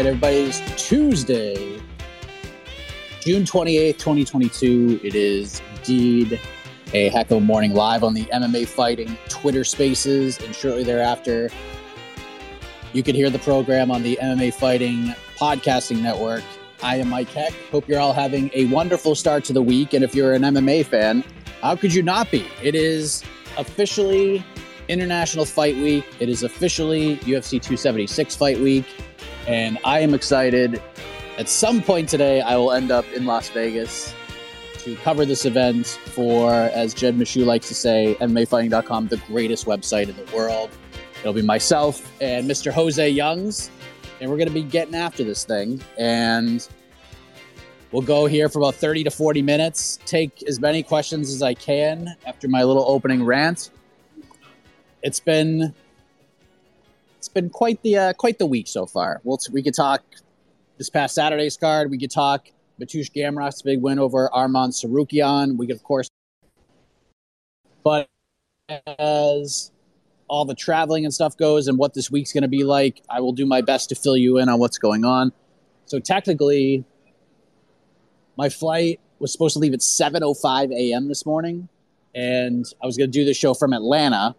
Right, everybody. It's Tuesday, June 28th, 2022. It is indeed a heck of a morning live on the MMA Fighting Twitter Spaces. And shortly thereafter, you can hear the program on the MMA Fighting Podcasting Network. I am Mike Heck. Hope you're all having a wonderful start to the week. And if you're an MMA fan, how could you not be? It is officially International Fight Week. It is officially UFC 276 Fight Week and I am excited. At some point today, I will end up in Las Vegas to cover this event for, as Jed Meshew likes to say, MMAfighting.com, the greatest website in the world. It'll be myself and Mr. Jose Youngs, and we're going to be getting after this thing. And we'll go here for about 30 to 40 minutes, take as many questions as I can after my little opening rant. It's been been quite the uh, quite the week so far. We'll, we could talk this past Saturday's card. We could talk Mateusz Gamrot's big win over Arman Tsarukyan. We could, of course, but as all the traveling and stuff goes and what this week's going to be like, I will do my best to fill you in on what's going on. So technically, my flight was supposed to leave at 7:05 a.m. this morning, and I was going to do the show from Atlanta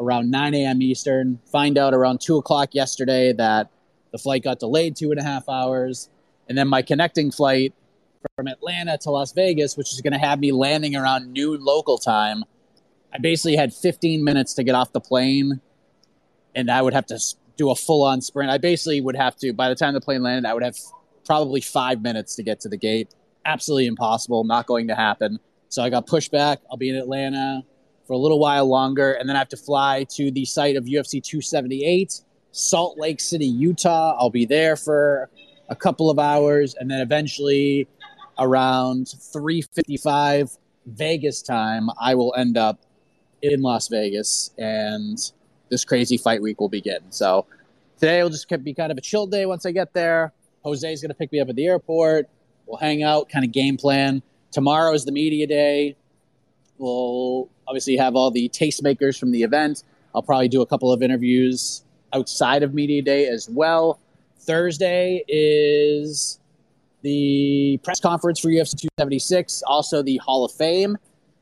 around 9 a.m. Eastern. Find out around 2 o'clock yesterday that the flight got delayed two and a half hours. And then my connecting flight from Atlanta to Las Vegas, which is going to have me landing around noon local time. I basically had 15 minutes to get off the plane, and I would have to do a full on sprint. I basically would have to, by the time the plane landed, I would have probably five minutes to get to the gate. Absolutely impossible, not going to happen. So I got pushed back. I'll be in Atlanta for a little while longer, and then I have to fly to the site of UFC 278, Salt Lake City, Utah. I'll be there for a couple of hours, and then eventually around 3:55 Vegas time, I will end up in Las Vegas, and this crazy fight week will begin. So today will just be kind of a chill day once I get there. Jose's going to pick me up at the airport. We'll hang out, kind of game plan. Tomorrow is the media day. We'll obviously have all the tastemakers from the event. I'll probably do a couple of interviews outside of media day as well. Thursday is the press conference for UFC 276, also the Hall of Fame,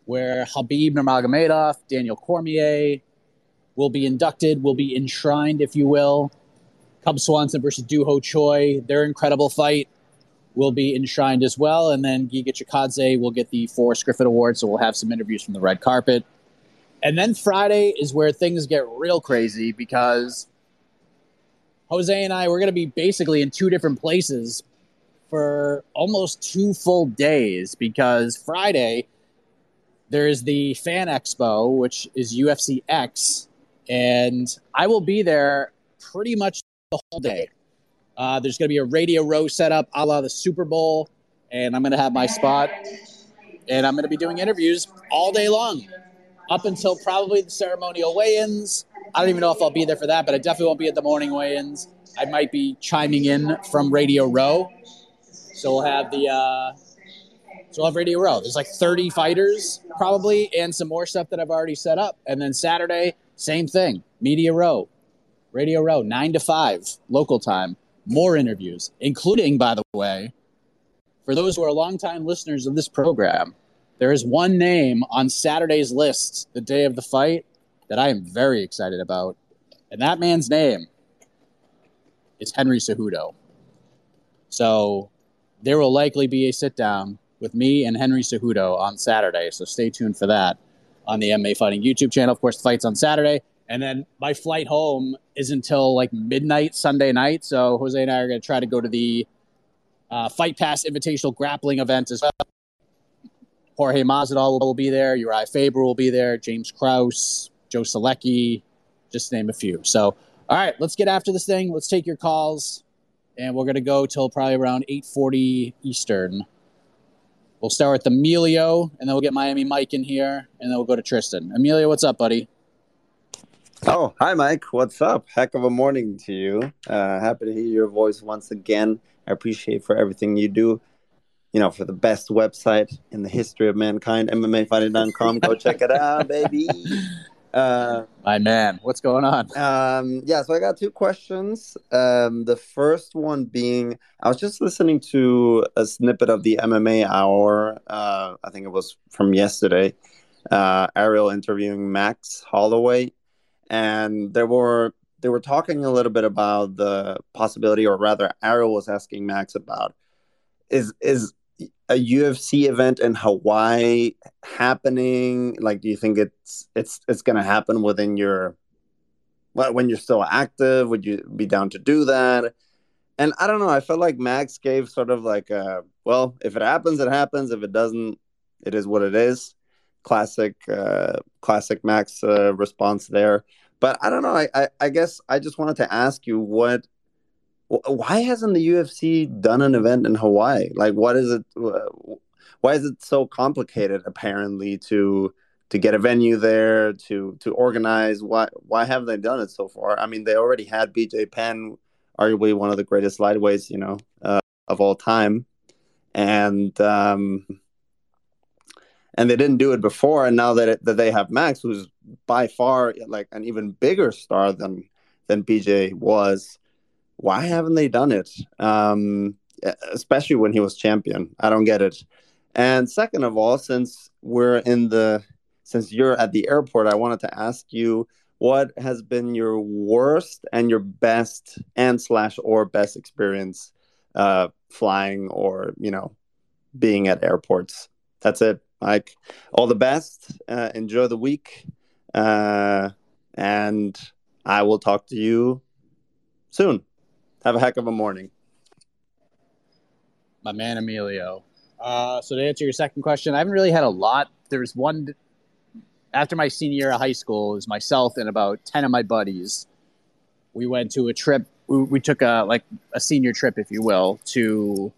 where Khabib Nurmagomedov, Daniel Cormier will be inducted, will be enshrined, if you will. Cub Swanson versus Doo Ho Choi, their incredible fight will be enshrined as well. And then Giga Chikadze will get the Forrest Griffin Award. So we'll have some interviews from the red carpet. And then Friday is where things get real crazy because Jose and I, we're going to be basically in two different places for almost two full days because Friday there is the Fan Expo, which is UFC X, and I will be there pretty much the whole day. Uh, there's going to be a radio row set up a la the Super Bowl, and I'm going to have my spot, and I'm going to be doing interviews all day long up until probably the ceremonial weigh-ins. I don't even know if I'll be there for that, but I definitely won't be at the morning weigh-ins. I might be chiming in from Radio Row, so we'll have the uh, so we'll have Radio Row. There's like 30 fighters probably, and some more stuff that I've already set up. And then Saturday, same thing, Media Row, Radio Row, nine to five local time. More interviews, including, by the way, for those who are longtime listeners of this program, there is one name on Saturday's list, the day of the fight, that I am very excited about. And that man's name is Henry Cejudo. So there will likely be a sit down with me and Henry Cejudo on Saturday. So stay tuned for that on the MMA Fighting YouTube channel. Of course, the fight's on Saturday. And then my flight home is until like midnight Sunday night. So Jose and I are going to try to go to the uh, Fight Pass Invitational Grappling event as well. Jorge Masvidal will be there. Uriah Faber will be there. James Krause, Joe Selecki, just name a few. So, all right, let's get after this thing. Let's take your calls, and we're going to go till probably around 8:40 Eastern. We'll start with Emilio, and then we'll get Miami Mike in here, and then we'll go to Tristan. Emilio, what's up, buddy? Oh, hi, Mike. What's up? Heck of a morning to you. Uh, happy to hear your voice once again. I appreciate for everything you do you know, for the best website in the history of mankind, MMAfighting.com. Go check it out, baby. Uh, My man, what's going on? Um, yeah, so I got two questions. Um, the first one being, I was just listening to a snippet of the MMA Hour. Uh, I think it was from yesterday. Uh, Ariel interviewing Max Holloway, and there were they were talking a little bit about the possibility, or rather, Ariel was asking Max about is is a UFC event in Hawaii happening? Like, do you think it's it's it's going to happen within your well, when you're still active? Would you be down to do that? And I don't know. I felt like Max gave sort of like a well, if it happens, it happens. If it doesn't, it is what it is. Classic, uh, classic Max uh, response there. But I don't know. I, I I guess I just wanted to ask you what why hasn't the UFC done an event in Hawaii? Like, what is it? Why is it so complicated? Apparently, to to get a venue there, to to organize. Why why haven't they done it so far? I mean, they already had BJ Penn, arguably one of the greatest lightweights, you know, uh, of all time, and um, and they didn't do it before. And now that it, that they have Max, who's by far like an even bigger star than than BJ was why haven't they done it? Um, especially when he was champion. I don't get it. And second of all, since we're in the since you're at the airport, I wanted to ask you what has been your worst and your best and slash or best experience uh, flying or you know being at airports. That's it. Like all the best. Uh, enjoy the week, uh, and I will talk to you soon. Have a heck of a morning. My man Emilio. Uh, so to answer your second question, I haven't really had a lot. There's one after my senior year of high school. Was myself and about ten of my buddies. We went to a trip. We, we took a like a senior trip, if you will, to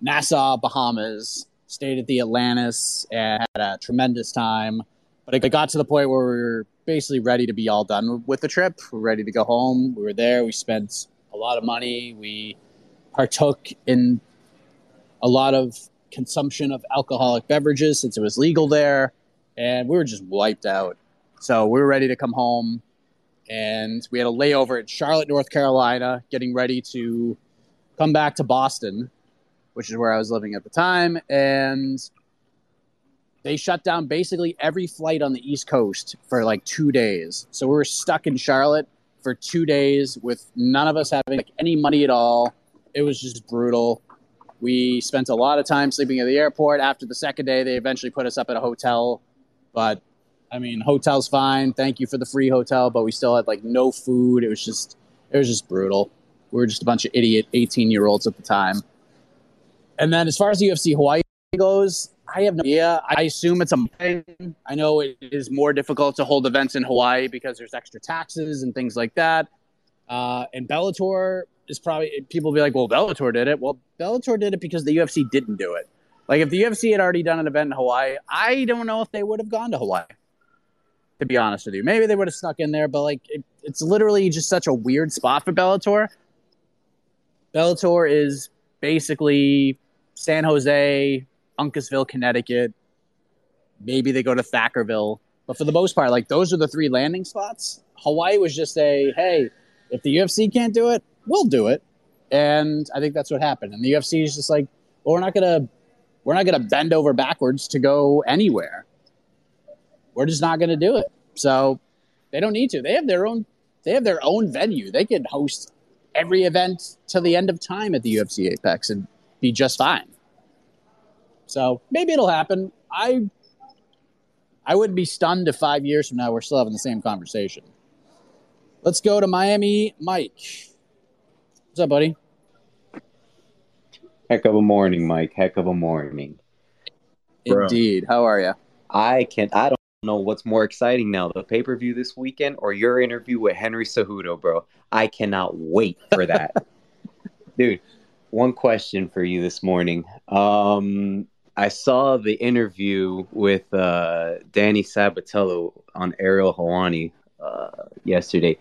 Nassau, Bahamas. Stayed at the Atlantis and had a tremendous time. But it got to the point where we were basically ready to be all done with the trip. We are ready to go home. We were there. We spent a lot of money. We partook in a lot of consumption of alcoholic beverages since it was legal there, and we were just wiped out. So we were ready to come home, and we had a layover in Charlotte, North Carolina, getting ready to come back to Boston, which is where I was living at the time, and they shut down basically every flight on the East Coast for like two days. So we were stuck in Charlotte for two days with none of us having like, any money at all. It was just brutal. We spent a lot of time sleeping at the airport. After the second day, they eventually put us up at a hotel. But I mean, hotel's fine. Thank you for the free hotel, but we still had like no food. It was just, it was just brutal. We were just a bunch of idiot 18 year olds at the time. And then as far as the UFC Hawaii goes, I have no idea. I assume it's a. I know it is more difficult to hold events in Hawaii because there's extra taxes and things like that. Uh, and Bellator is probably people will be like, well, Bellator did it. Well, Bellator did it because the UFC didn't do it. Like if the UFC had already done an event in Hawaii, I don't know if they would have gone to Hawaii. To be honest with you, maybe they would have snuck in there, but like it, it's literally just such a weird spot for Bellator. Bellator is basically San Jose, Uncasville, Connecticut. Maybe they go to Thackerville, but for the most part, like those are the three landing spots. Hawaii was just a hey, if the UFC can't do it, we'll do it, and I think that's what happened. And the UFC is just like, well, we're not gonna we're not gonna bend over backwards to go anywhere. We're just not gonna do it. So they don't need to. They have their own they have their own venue. They could host every event till the end of time at the UFC Apex and be just fine. So maybe it'll happen. I I wouldn't be stunned if five years from now we're still having the same conversation. Let's go to Miami, Mike. What's up, buddy? Heck of a morning, Mike. Heck of a morning. Indeed. How are you? I can't. I don't know what's more exciting now, the pay per view this weekend or your interview with Henry Cejudo, bro. I cannot wait for that, dude. One question for you this morning. Um, I saw the interview with uh, Danny Sabatello on Ariel Helwani uh, yesterday.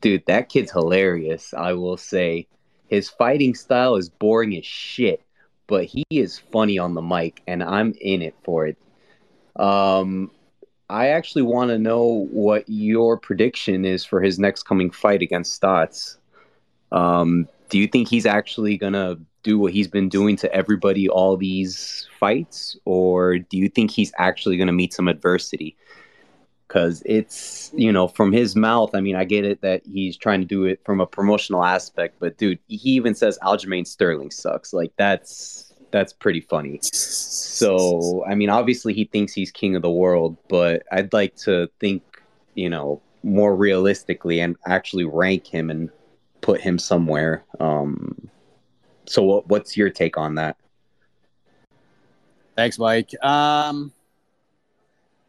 Dude, that kid's hilarious. I will say, his fighting style is boring as shit, but he is funny on the mic, and I'm in it for it. Um, I actually want to know what your prediction is for his next coming fight against Stotts. Um, do you think he's actually gonna do what he's been doing to everybody all these fights, or do you think he's actually gonna meet some adversity? Because it's you know from his mouth. I mean, I get it that he's trying to do it from a promotional aspect, but dude, he even says Aljamain Sterling sucks. Like that's that's pretty funny. So I mean, obviously he thinks he's king of the world, but I'd like to think you know more realistically and actually rank him and put him somewhere. Um, so, what, what's your take on that? Thanks, Mike. Um,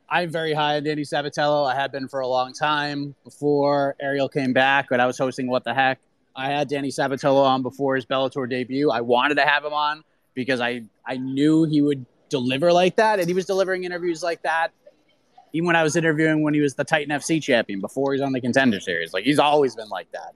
I'm very high on Danny Sabatello. I had been for a long time before Ariel came back, but I was hosting What the Heck. I had Danny Sabatello on before his Bellator debut. I wanted to have him on because I, I knew he would deliver like that, and he was delivering interviews like that even when I was interviewing when he was the Titan FC champion before he's on the contender series. Like he's always been like that.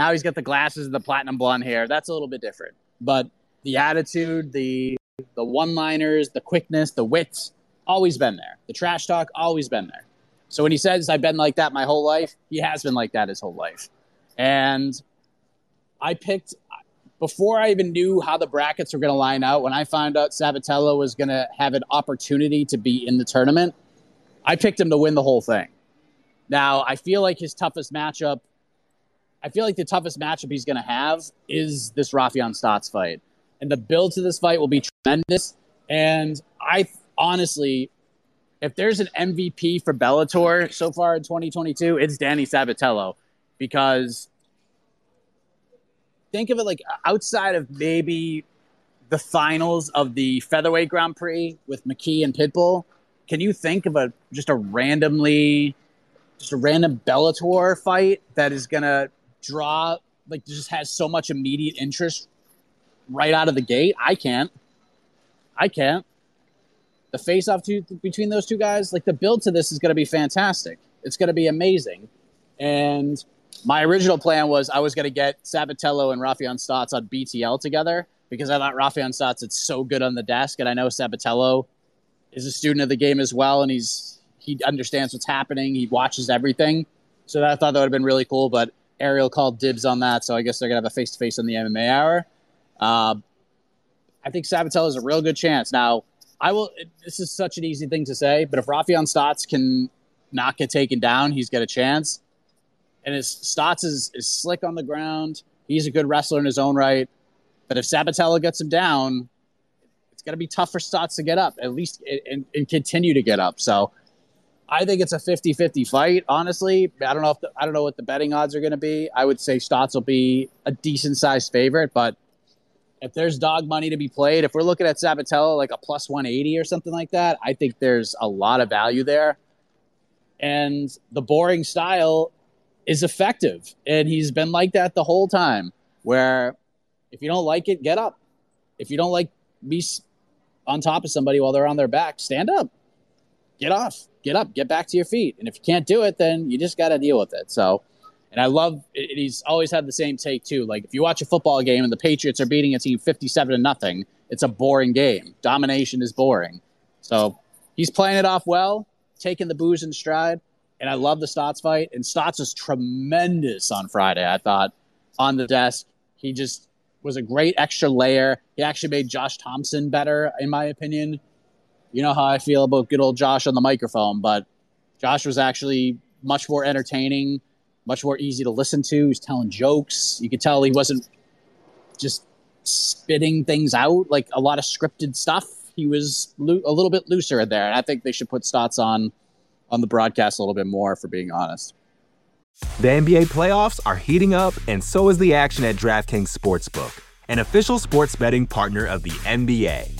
Now he's got the glasses and the platinum blonde hair. That's a little bit different. But the attitude, the the one-liners, the quickness, the wits, always been there. The trash talk, always been there. So when he says I've been like that my whole life, he has been like that his whole life. And I picked before I even knew how the brackets were going to line out. When I found out Sabatello was going to have an opportunity to be in the tournament, I picked him to win the whole thing. Now I feel like his toughest matchup I feel like the toughest matchup he's going to have is this Raufeon Stotts fight. And the build to this fight will be tremendous. And I honestly, if there's an MVP for Bellator so far in 2022, it's Danny Sabatello. Because think of it like outside of maybe the finals of the featherweight Grand Prix with McKee and Pitbull, can you think of a just a randomly just a random Bellator fight that is gonna draw like just has so much immediate interest right out of the gate. I can't. I can't. The face off to, between those two guys, like the build to this is going to be fantastic. It's going to be amazing. And my original plan was I was going to get Sabatello and Raufeon Stotts on BTL together because I thought Raufeon Stotts is so good on the desk, and I know Sabatello is a student of the game as well, and he's he understands what's happening. He watches everything, so I thought that would have been really cool. But Ariel called dibs on that, so I guess they're gonna have a face to face on the MMA hour. Uh, I think Sabatello is a real good chance. Now, I will. This is such an easy thing to say, but if Raufeon Stotts can not get taken down, he's got a chance. And his Stotts is, is slick on the ground. He's a good wrestler in his own right. But if Sabatello gets him down, it's going to be tough for Stotts to get up, at least and, and continue to get up. So I think it's a 50-50 fight. Honestly, I don't know if the, I don't know what the betting odds are going to be. I would say Stotts will be a decent sized favorite, but if there's dog money to be played, if we're looking at Sabatello like a plus 180 or something like that, I think there's a lot of value there. And the boring style is effective. And he's been like that the whole time, where if you don't like it, get up. If you don't like be on top of somebody while they're on their back, stand up. Get off. Get up. Get back to your feet. And if you can't do it, then you just got to deal with it. So, and I love, he's always had the same take too. Like if you watch a football game and the Patriots are beating a team 57 to nothing, it's a boring game. Domination is boring. So he's playing it off well, taking the booze in stride. And I love the Stotts fight. And Stotts was tremendous on Friday, I thought, on the desk. He just was a great extra layer. He actually made Josh Thompson better, in my opinion. You know how I feel about good old Josh on the microphone, but Josh was actually much more entertaining much more easy to listen to. He's telling jokes. You could tell he wasn't just spitting things out like a lot of scripted stuff. He was lo- a little bit looser in there, and I think they should put Stotts on on the broadcast a little bit more. For being honest, the NBA playoffs are heating up, and so is the action at DraftKings Sportsbook, an official sports betting partner of the NBA.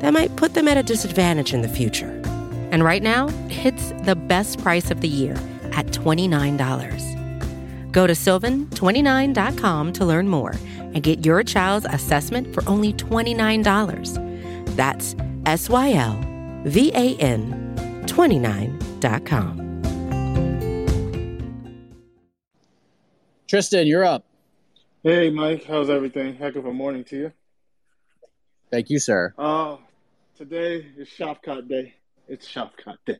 that might put them at a disadvantage in the future. And right now, it's the best price of the year at $29. Go to sylvan29.com to learn more and get your child's assessment for only $29. That's S Y L V A N 29.com. Tristan, you're up. Hey, Mike. How's everything? Heck of a morning to you. Thank you, sir. Uh, today is Shavkat Day. It's Shavkat Day.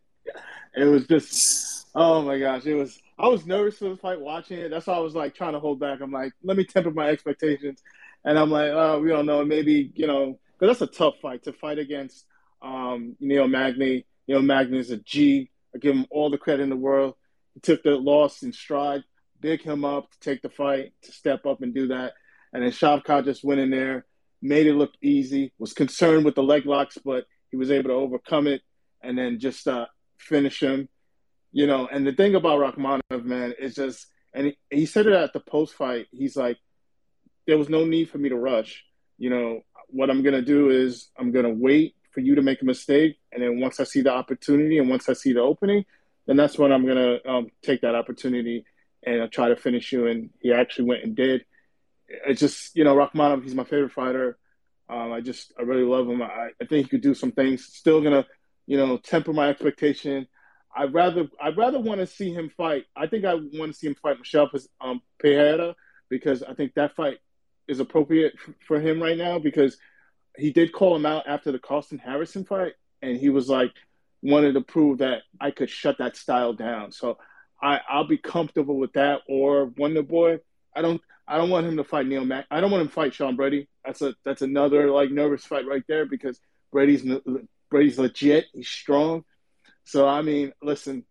It was just, oh my gosh, it was. I was nervous for the fight watching it. That's why I was like trying to hold back. I'm like, let me temper my expectations, and I'm like, oh, we don't know, maybe you know, because that's a tough fight to fight against um, Neil Magny. Neil Magny is a G. I give him all the credit in the world. He took the loss in stride, big him up to take the fight, to step up and do that, and then Shavkat just went in there made it look easy, was concerned with the leg locks, but he was able to overcome it and then just uh, finish him. You know, and the thing about Rakhmonov, man, is just, and he, he said it at the post fight. He's like, there was no need for me to rush. You know, what I'm going to do is I'm going to wait for you to make a mistake. And then once I see the opportunity and once I see the opening, then that's when I'm going to um, take that opportunity and I'll try to finish you. And he actually went and did it's just you know Rakhmonov. He's my favorite fighter. Um, I just I really love him. I, I think he could do some things. Still gonna you know, temper my expectation. I'd rather I'd rather want to see him fight. I think I want to see him fight Michel um, Pereira because I think that fight is appropriate for him right now because he did call him out after the Carlston Harrison fight, and he was like wanted to prove that I could shut that style down. So I I'll be comfortable with that. Or Wonder Boy, I don't I don't want him to fight Neil Mack. I don't want him to fight Sean Brady. That's a that's another like nervous fight right there because Brady's Brady's legit. He's strong. So I mean, listen,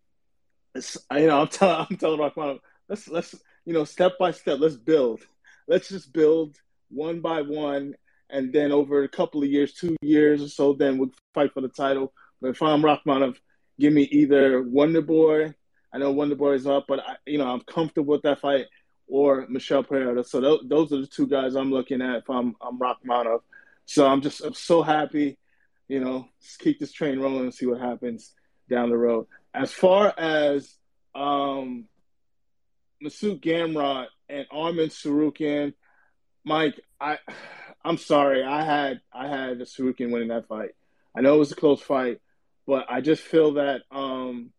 you know, I'm telling I'm telling let's let's you know, step by step, let's build. Let's just build one by one, and then over a couple of years, two years or so, then we'll fight for the title. But if I'm Rakhmonov, give me either Wonder Boy. I know Wonder Boy is up, but I, you know I'm comfortable with that fight, or Michel Pereira. So th- those are the two guys I'm looking at if I'm I'm Rakhmonov. So I'm just I'm so happy, you know, keep this train rolling and see what happens down the road. As far as um, Masud Gamrot and Arman Tsarukyan, Mike, I I'm sorry, I had I had Tsarukyan winning that fight. I know it was a close fight, but I just feel that um,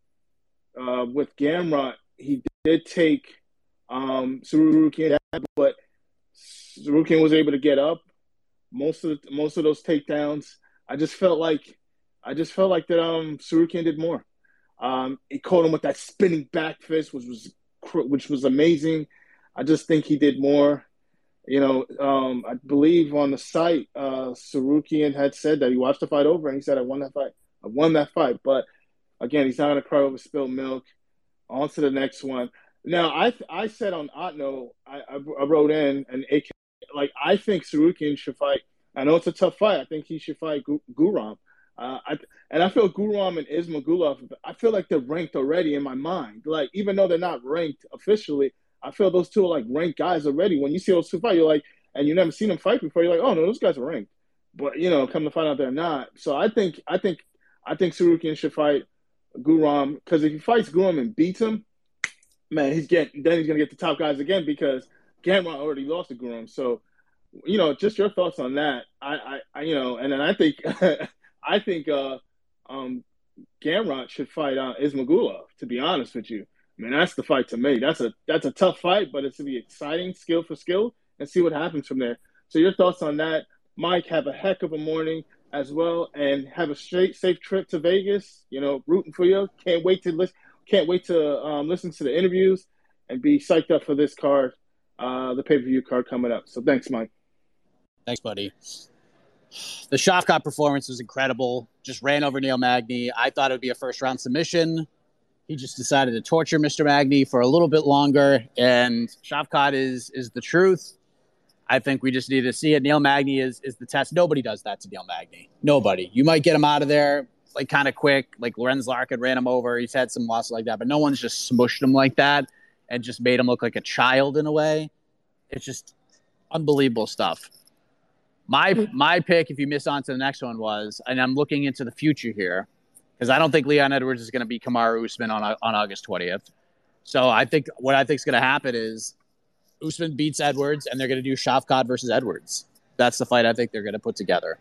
uh, with Gamrot, he did take um, Tsarukyan, but Tsarukyan was able to get up most of the, most of those takedowns. I just felt like I just felt like that um Tsarukyan did more. Um, he caught him with that spinning back fist, which was which was amazing. I just think he did more. You know, um, I believe on the site, uh, Tsarukyan had said that he watched the fight over and he said, "I won that fight. I won that fight." But again, he's not going to cry over spilled milk. On to the next one. Now, I I said on Otno, I, I, wrote in and AK, like I think Tsarukyan should fight. I know it's a tough fight. I think he should fight Guram. Uh, I, and I feel Guram and Ismagulov, I feel like they're ranked already in my mind. Like, even though they're not ranked officially, I feel those two are like ranked guys already. When you see those two fight, you're like, and you never seen them fight before, you're like, oh no, those guys are ranked. But you know, come to find out they're not. So I think, I think, I think Tsarukyan should fight Guram because if he fights Guram and beats him, man, he's getting then he's gonna get the top guys again because Gamrot already lost to Guram. So, you know, just your thoughts on that. I, I, I you know, and then I think. I think uh, um, Gamrot should fight uh, Ismagulov. To be honest with you, I mean that's the fight to make. That's a that's a tough fight, but it's to be exciting, skill for skill, and see what happens from there. So your thoughts on that, Mike? Have a heck of a morning as well, and have a straight safe trip to Vegas. You know, rooting for you. Can't wait to listen. Can't wait to um, listen to the interviews and be psyched up for this card, uh, the pay per view card coming up. So thanks, Mike. Thanks, buddy. The Shavkat performance was incredible. Just ran over Neil Magny. I thought it would be a first round submission. He just decided to torture Mr. Magny for a little bit longer. And Shavkat is is the truth. I think we just need to see it. Neil Magny is is the test. Nobody does that to Neil Magny. Nobody. You might get him out of there like kind of quick, like Lorenz Larkin ran him over. He's had some losses like that, but no one's just smushed him like that and just made him look like a child in a way. It's just unbelievable stuff. My my pick, if you miss on to the next one, was, and I'm looking into the future here, because I don't think Leon Edwards is going to be Kamaru Usman on on August 20th. So I think what I think is going to happen is Usman beats Edwards, and they're going to do Shavkat versus Edwards. That's the fight I think they're going to put together.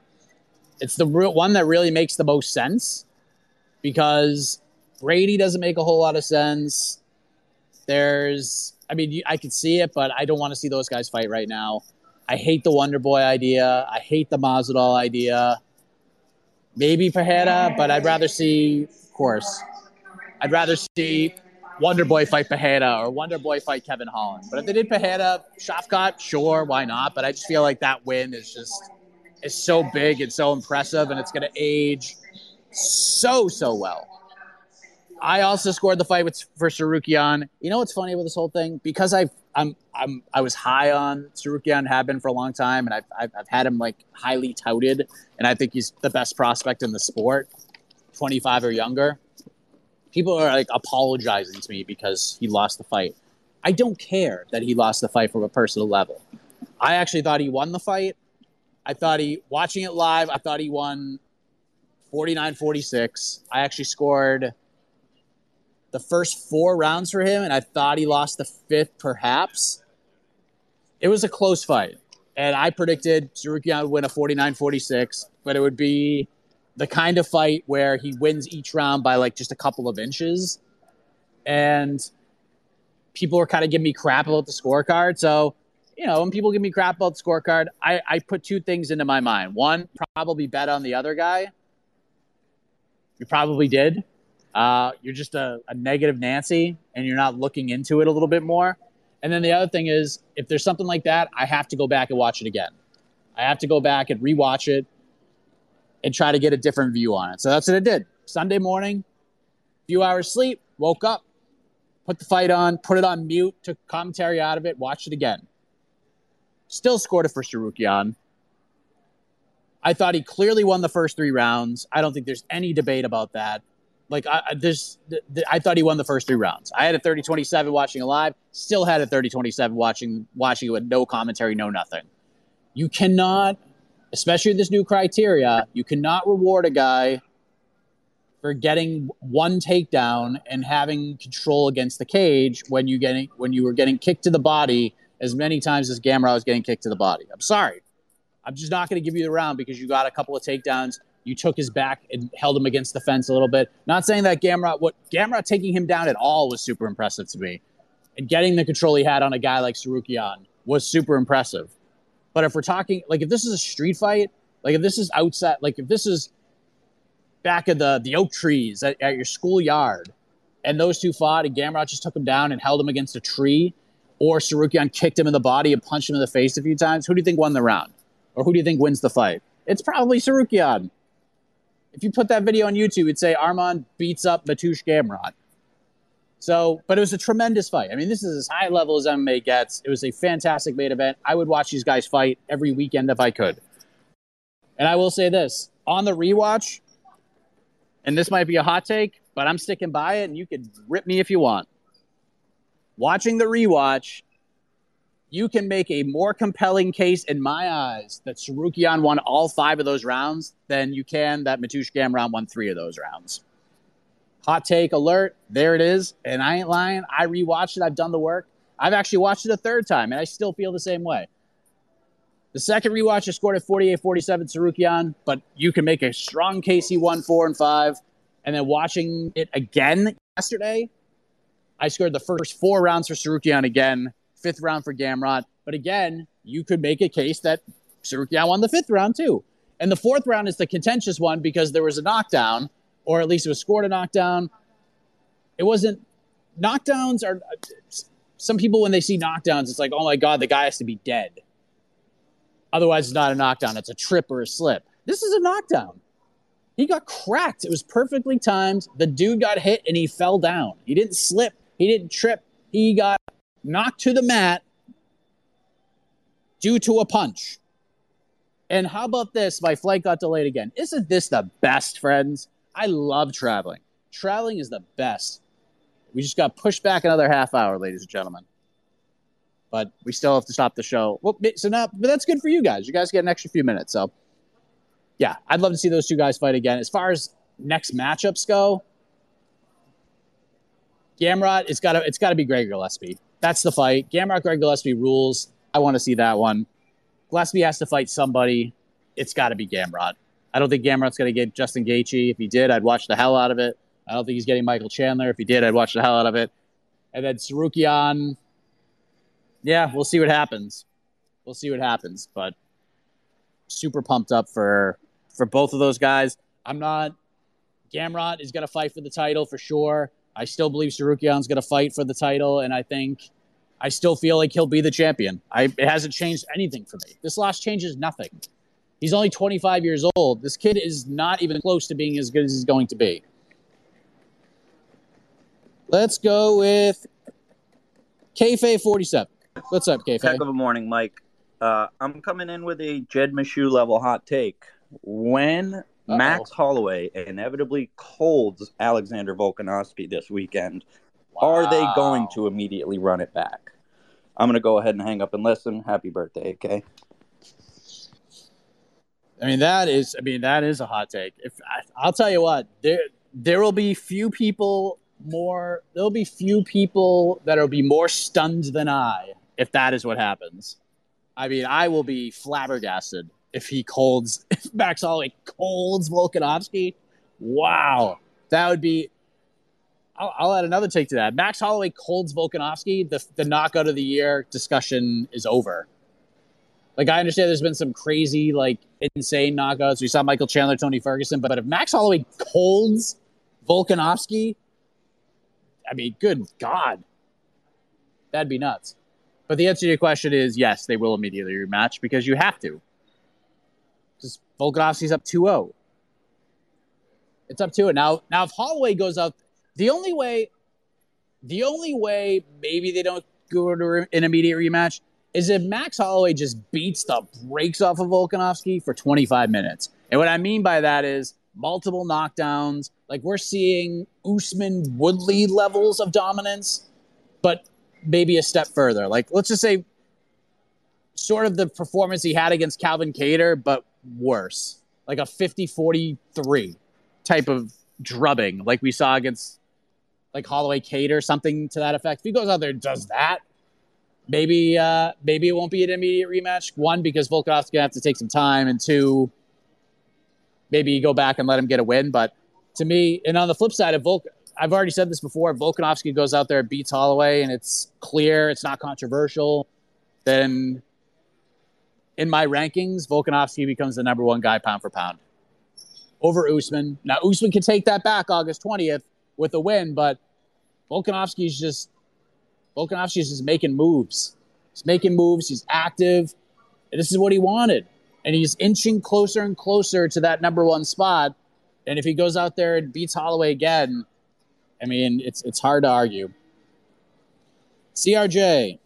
It's the real one that really makes the most sense because Brady doesn't make a whole lot of sense. There's, I mean, I could see it, but I don't want to see those guys fight right now. I hate the Wonder Boy idea. I hate the Masvidal idea. Maybe Pereira, but I'd rather see, of course, I'd rather see Wonder Boy fight Pereira or Wonder Boy fight Kevin Holland. But if they did Pereira, Shavkat, sure, why not? But I just feel like that win is just is so big and so impressive, and it's going to age so so well. I also scored the fight with for Tsarukyan. You know what's funny about this whole thing? Because I've I'm I'm I was high on Tsarukyan, have been for a long time, and I've, I've, I've had him like highly touted, and I think he's the best prospect in the sport, 25 or younger. People are like apologizing to me because he lost the fight. I don't care that he lost the fight from a personal level. I actually thought he won the fight. I thought he watching it live. I thought he won 49-46. I actually scored the first four rounds for him, and I thought he lost the fifth, perhaps. It was a close fight, and I predicted Tsarukyan would win a 49 46, but it would be the kind of fight where he wins each round by like just a couple of inches. And people were kind of giving me crap about the scorecard. So, you know, when people give me crap about scorecard, I, I put two things into my mind. One, probably bet on the other guy. You probably did. Uh, you're just a, a negative Nancy and you're not looking into it a little bit more. And then the other thing is, if there's something like that, I have to go back and watch it again. I have to go back and rewatch it and try to get a different view on it. So that's what I did. Sunday morning, few hours sleep, woke up, put the fight on, put it on mute, took commentary out of it, watched it again. Still scored it for Tsarukyan. I thought he clearly won the first three rounds. I don't think there's any debate about that. Like I, this, I thought he won the first three rounds. I had a 30-27 watching it live. Still had a 30-27 watching watching it with no commentary, no nothing. You cannot, especially this new criteria, you cannot reward a guy for getting one takedown and having control against the cage when you getting when you were getting kicked to the body as many times as Gamrot was getting kicked to the body. I'm sorry. I'm just not going to give you the round because you got a couple of takedowns you took his back and held him against the fence a little bit. Not saying that Gamrot, what Gamrot taking him down at all was super impressive to me. And getting the control he had on a guy like Tsarukyan was super impressive. But if we're talking, like, if this is a street fight, like, if this is outside, like, if this is back of the, the oak trees at, at your schoolyard, and those two fought, and Gamrot just took him down and held him against a tree, or Tsarukyan kicked him in the body and punched him in the face a few times, who do you think won the round? Or who do you think wins the fight? It's probably Tsarukyan if you put that video on YouTube, it'd say Arman beats up Mateusz Gamrot. So, but it was a tremendous fight. I mean, this is as high level as MMA gets. It was a fantastic main event. I would watch these guys fight every weekend if I could. And I will say this on the rewatch, and this might be a hot take, but I'm sticking by it, and you can rip me if you want. Watching the rewatch, you can make a more compelling case in my eyes that Tsarukyan won all five of those rounds than you can that Mateusz Gamrot won three of those rounds. Hot take alert. There it is. And I ain't lying. I rewatched it. I've done the work. I've actually watched it a third time, and I still feel the same way. The second rewatch, I scored at 48 47 Tsarukyan, but you can make a strong case he won four and five. And then watching it again yesterday, I scored the first four rounds for Tsarukyan again fifth round for Gamrot. But again, you could make a case that Tsarukyan won the fifth round too. And the fourth round is the contentious one because there was a knockdown, or at least it was scored a knockdown. It wasn't knockdowns are some people when they see knockdowns, it's like, oh my god, the guy has to be dead. Otherwise, it's not a knockdown; it's a trip or a slip. This is a knockdown. He got cracked. It was perfectly timed. The dude got hit and he fell down. He didn't slip. He didn't trip. He got knocked to the mat due to a punch. And how about this? My flight got delayed again. Isn't this the best, friends? I love traveling. Traveling is the best. We just got pushed back another half hour, ladies and gentlemen. But we still have to stop the show. Well, so now, but that's good for you guys. You guys get an extra few minutes. So, yeah, I'd love to see those two guys fight again. As far as next matchups go, Gamrot, it's got to it's got to be Greg Gillespie. That's the fight. Gamrot Greg Gillespie rules. I want to see that one. Gillespie has to fight somebody. It's got to be Gamrot. I don't think Gamrot's going to get Justin Gaethje. If he did, I'd watch the hell out of it. I don't think he's getting Michael Chandler. If he did, I'd watch the hell out of it. And then Tsarukyan, yeah, we'll see what happens. We'll see what happens. But super pumped up for for both of those guys. I'm not. Gamrot is going to fight for the title for sure. I still believe Tsarukyan's going to fight for the title, and I think I still feel like he'll be the champion. I, it hasn't changed anything for me. This loss changes nothing. He's only 25 years old. This kid is not even close to being as good as he's going to be. Let's go with KFA47. What's up, KFA? Heck of a morning, Mike. Uh, I'm coming in with a Jed Meshew level hot take. When uh-oh. Max Holloway inevitably holds Alexander Volkanovski this weekend. Wow. Are they going to immediately run it back? I'm going to go ahead and hang up and listen. Happy birthday, okay? I mean that is I mean that is a hot take. If I, I'll tell you what, there there will be few people more there'll be few people that'll be more stunned than I if that is what happens. I mean, I will be flabbergasted if he colds if Max Holloway colds Volkanovski. Wow, that would be. I'll, I'll add another take to that. Max Holloway colds Volkanovski. The the knockout of the year discussion is over. Like I understand there's been some crazy, like insane knockouts. We saw Michael Chandler, Tony Ferguson, but if Max Holloway colds Volkanovski, I mean, good God, that'd be nuts. But the answer to your question is yes, they will immediately rematch because you have to. Volkanovski's up 2-0. It's up to it now. Now, if Holloway goes out, the only way, the only way maybe they don't go to an immediate rematch is if Max Holloway just beats the brakes off of Volkanovski for 25 minutes. And what I mean by that is multiple knockdowns. Like we're seeing Usman Woodley levels of dominance, but maybe a step further. Like let's just say sort of the performance he had against Calvin Kattar, but worse. Like a 50 43 type of drubbing, like we saw against like Holloway Kate or something to that effect. If he goes out there and does that, maybe uh, maybe it won't be an immediate rematch. One, because Volkanovski's gonna have to take some time, and two, maybe you go back and let him get a win. But to me, and on the flip side of Volk, I've already said this before. Volkanovski goes out there, beats Holloway, and it's clear, it's not controversial, then in my rankings, Volkanovski becomes the number one guy pound for pound over Usman. Now Usman can take that back August twentieth with a win, but Volkanovski's just Volkanovski is just making moves. He's making moves. He's active. And this is what he wanted. And he's inching closer and closer to that number one spot. And if he goes out there and beats Holloway again, I mean, it's it's hard to argue. CRJ,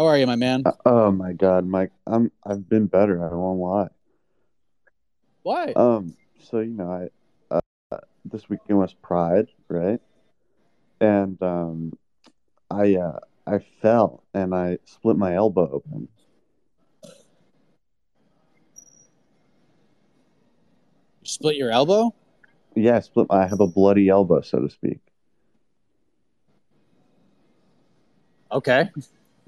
how are you, my man? Oh my God, Mike, I'm I've been better. I won't lie. Why? Um, so you know, I uh, this weekend was Pride, right? And um, I uh, I fell and I split my elbow open. You split your elbow? Yeah, I split. I have a bloody elbow, so to speak. Okay.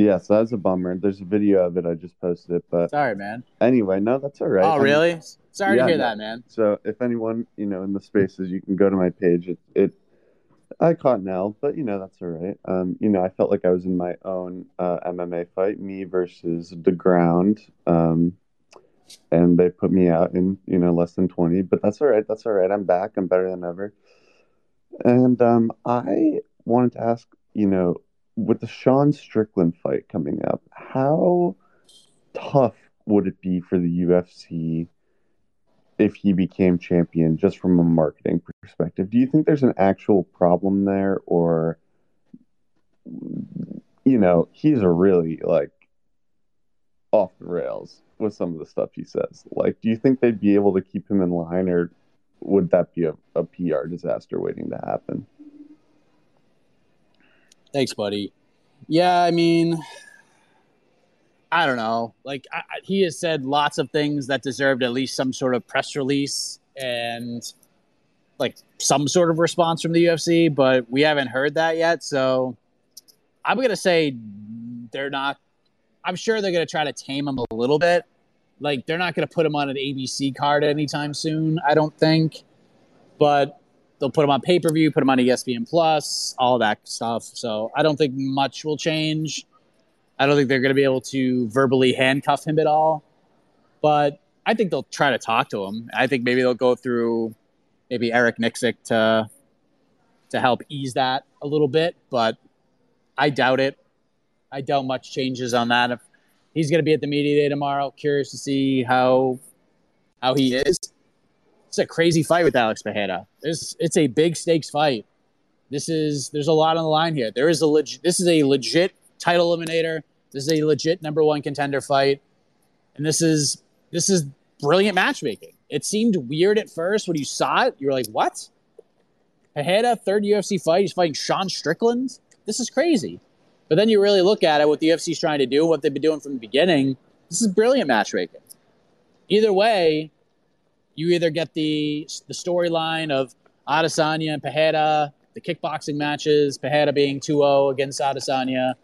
Yeah, so that's a bummer. There's a video of it. I just posted it, but Sorry, man. anyway, no, that's all right. Oh, I mean, really? Sorry yeah, to hear no. that, man. So if anyone, you know, in the spaces, you can go to my page. It, it I caught an L, but you know that's all right. Um, you know, I felt like I was in my own uh, MMA fight, me versus the ground. Um, and they put me out in you know less than twenty, but that's all right. That's all right. I'm back. I'm better than ever. And um, I wanted to ask, you know, with the Sean Strickland fight coming up, how tough would it be for the UFC if he became champion just from a marketing perspective? Do you think there's an actual problem there or you know, he's a really like off the rails with some of the stuff he says. Like, do you think they'd be able to keep him in line or would that be a, a PR disaster waiting to happen? Thanks, buddy. Yeah, I mean, I don't know. Like I, he has said lots of things that deserved at least some sort of press release and like some sort of response from the UFC, but we haven't heard that yet. So I'm gonna say they're not. I'm sure they're gonna try to tame him a little bit. Like they're not gonna put him on an ABC card anytime soon. I don't think, but they'll put him on pay per view, put him on ESPN Plus, all that stuff. So I don't think much will change. I don't think they're going to be able to verbally handcuff him at all. But I think they'll try to talk to him. I think maybe they'll go through maybe Eric Nicksick to to help ease that a little bit. But I doubt it. I doubt much changes on that. If he's going to be at the media day tomorrow, curious to see how how he is. It's a crazy fight with Alex Pereira. It's it's a big stakes fight. This is there's a lot on the line here. There is a legit. This is a legit title eliminator. This is a legit number one contender fight, and this is this is brilliant matchmaking. It seemed weird at first when you saw it. You were like, "What?" Pereira, third UFC fight. He's fighting Sean Strickland. This is crazy. But then you really look at it, what the UFC's trying to do, what they've been doing from the beginning. This is brilliant matchmaking. Either way, you either get the the storyline of Adesanya and Pereira, the kickboxing matches, Pereira being 2-0 against Adesanya,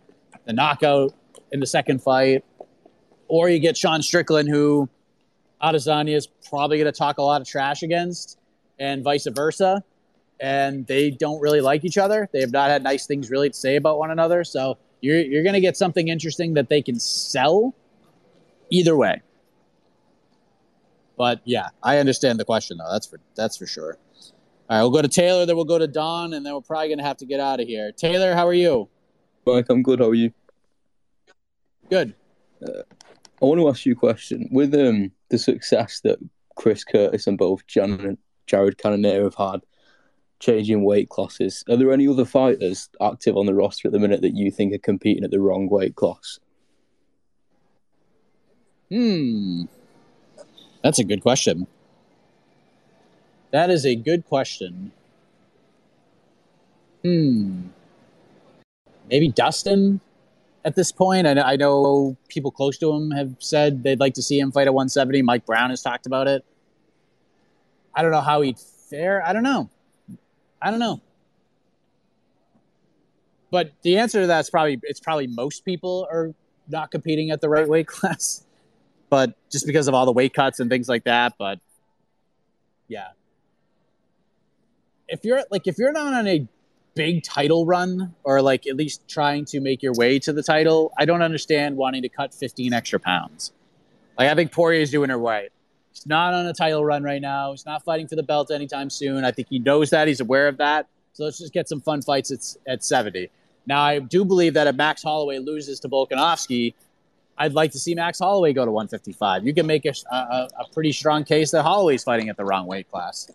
the knockout in the second fight, or you get Sean Strickland, who Adesanya is probably going to talk a lot of trash against, and vice versa. And they don't really like each other. They have not had nice things really to say about one another. So you're you're going to get something interesting that they can sell either way. But yeah, I understand the question though. That's for that's for sure. All right, we'll go to Taylor, then we'll go to Don, and then we're probably going to have to get out of here. Taylor, how are you? Mike, I'm good. How are you? Good. Uh, I want to ask you a question. With um, the success that Chris Curtis and both Jan and Jared Cannonier have had, changing weight classes, are there any other fighters active on the roster at the minute that you think are competing at the wrong weight class? Hmm. That's a good question. That is a good question. Hmm. Maybe Dustin at this point. I know, I know people close to him have said they'd like to see him fight at 170. Mike Brown has talked about it. I don't know how he'd fare. I don't know. I don't know. But the answer to that is probably it's probably most people are not competing at the right weight class. But just because of all the weight cuts and things like that. But yeah, if you're like if you're not on a big title run or like at least trying to make your way to the title, I don't understand wanting to cut 15 extra pounds. Like I think Poirier is doing it right. He's not on a title run right now. He's not fighting for the belt anytime soon. I think he knows that. He's aware of that. So let's just get some fun fights at, at 70. Now, I do believe that if Max Holloway loses to Volkanovski, I'd like to see Max Holloway go to 155. You can make a, a, a pretty strong case that Holloway's fighting at the wrong weight class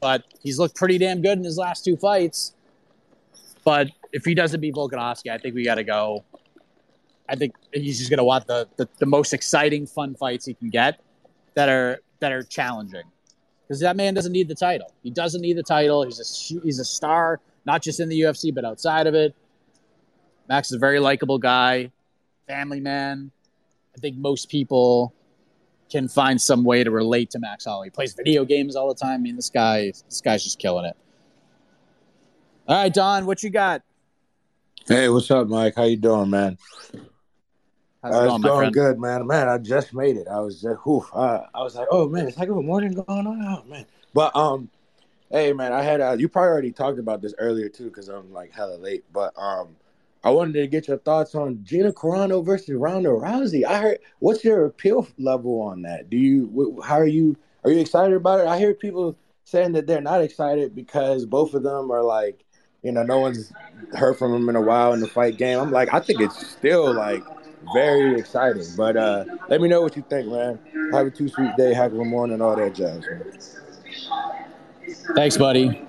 but he's looked pretty damn good in his last two fights. But if he doesn't beat Volkanovski, I think we got to go. I think he's just going to want the, the, the most exciting, fun fights he can get that are that are challenging. Because that man doesn't need the title. He doesn't need the title. He's a he's a star, not just in the UFC but outside of it. Max is a very likable guy, family man. I think most people can find some way to relate to Max Holloway. He plays video games all the time. I mean, this guy, this guy's just killing it. All right, Don, what you got? Hey, what's up, Mike? How you doing, man? How's it uh, going, going good, man. Man, I just made it. I was just, whew, uh, I was like, oh man, it's like a morning going on, oh, man. But um, hey, man, I had uh, you probably already talked about this earlier too, because I'm like hella late. But um, I wanted to get your thoughts on Gina Carano versus Ronda Rousey. I heard. What's your appeal level on that? Do you? How are you? Are you excited about it? I hear people saying that they're not excited because both of them are like, you know, no one's heard from them in a while in the fight game. I'm like, I think it's still like very exciting. But uh let me know what you think, man. Have a two sweet day, have a good morning, all that jazz, man. Thanks, buddy.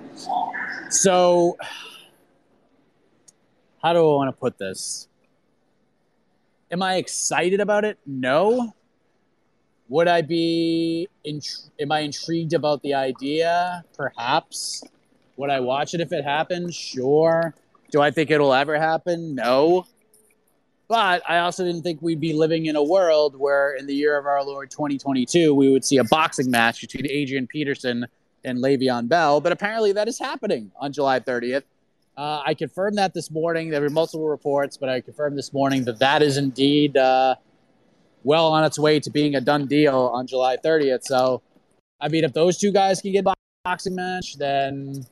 So how do I want to put this? Am I excited about it? No. Would I be? Int- am I intrigued about the idea? Perhaps. Would I watch it if it happened? Sure. Do I think it'll ever happen? No. But I also didn't think we'd be living in a world where, in the year of our Lord 2022, we would see a boxing match between Adrian Peterson and Le'Veon Bell. But apparently, that is happening on July 30th. Uh, I confirmed that this morning. There were multiple reports, but I confirmed this morning that that is indeed uh, well on its way to being a done deal on July 30th. So, I mean, if those two guys can get a boxing match, then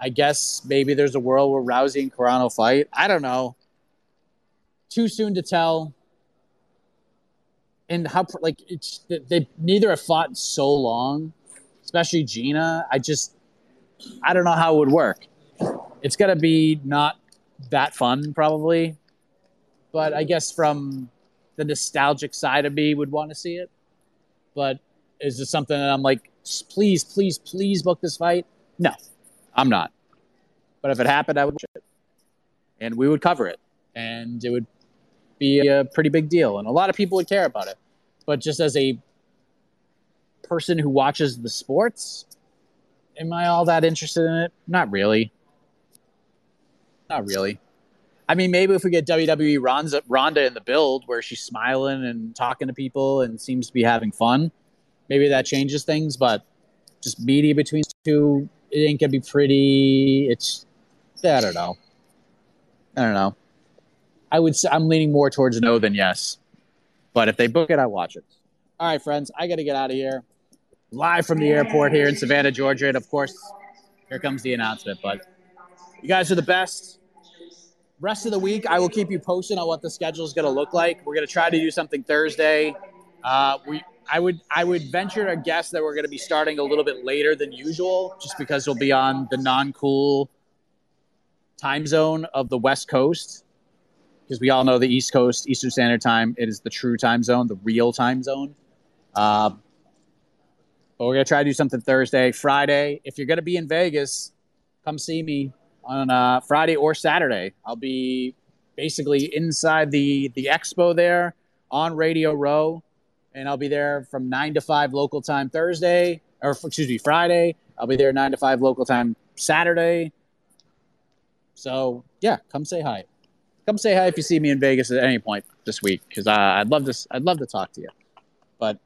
I guess maybe there's a world where Rousey and Carano fight. I don't know. Too soon to tell. And how like it's they neither have fought so long, especially Gina. I just I don't know how it would work it's to be not that fun probably. But i guess from the nostalgic side of me would want to see it. But is this something that i'm like please please please book this fight? No i'm not. But if it happened i would watch it. And we would cover it. And it would be a pretty big deal. And a lot of people would care about it. But just as a person who watches the sports am i all that interested in it? Not really not really. I mean, maybe if we get WWE Ronda, Ronda in the build where she's smiling and talking to people and seems to be having fun, maybe that changes things. But just media between two, it ain't gonna be pretty. It's I don't know. I don't know. I would say I'm leaning more towards no than yes. But if they book it, I watch it. All right, friends, I got to get out of here. Live from the airport here in Savannah, Georgia. And of course, here comes the announcement. But you guys are the best. Rest of the week, I will keep you posted on what the schedule is going to look like. We're going to try to do something Thursday. Uh, we, I would, I would venture to guess that we're going to be starting a little bit later than usual, just because we'll be on the non-cool time zone of the West Coast. Because we all know the East Coast, Eastern Standard Time, it is the true time zone, the real time zone. Uh, but we're gonna try to do something Thursday, Friday. If you're gonna be in Vegas, come see me on uh, Friday or Saturday. I'll be basically inside the the expo there on Radio Row, and I'll be there from nine to five local time Thursday, or excuse me, Friday. I'll be there nine to five local time Saturday. So yeah, come say hi. Come say hi if you see me in Vegas at any point this week, because uh, I'd love to. I'd love to talk to you. But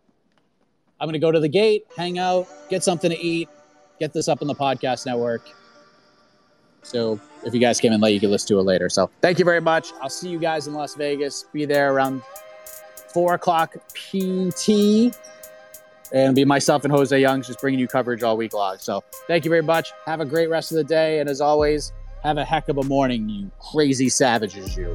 I'm to go to the gate, hang out, get something to eat, get this up on the podcast network. So if you guys came in late, you can listen to it later. So thank you very much. I'll see you guys in Las Vegas. Be there around four o'clock PT. And be myself and Jose Youngs just bringing you coverage all week long. So thank you very much. Have a great rest of the day. And as always, have a heck of a morning, you crazy savages, you.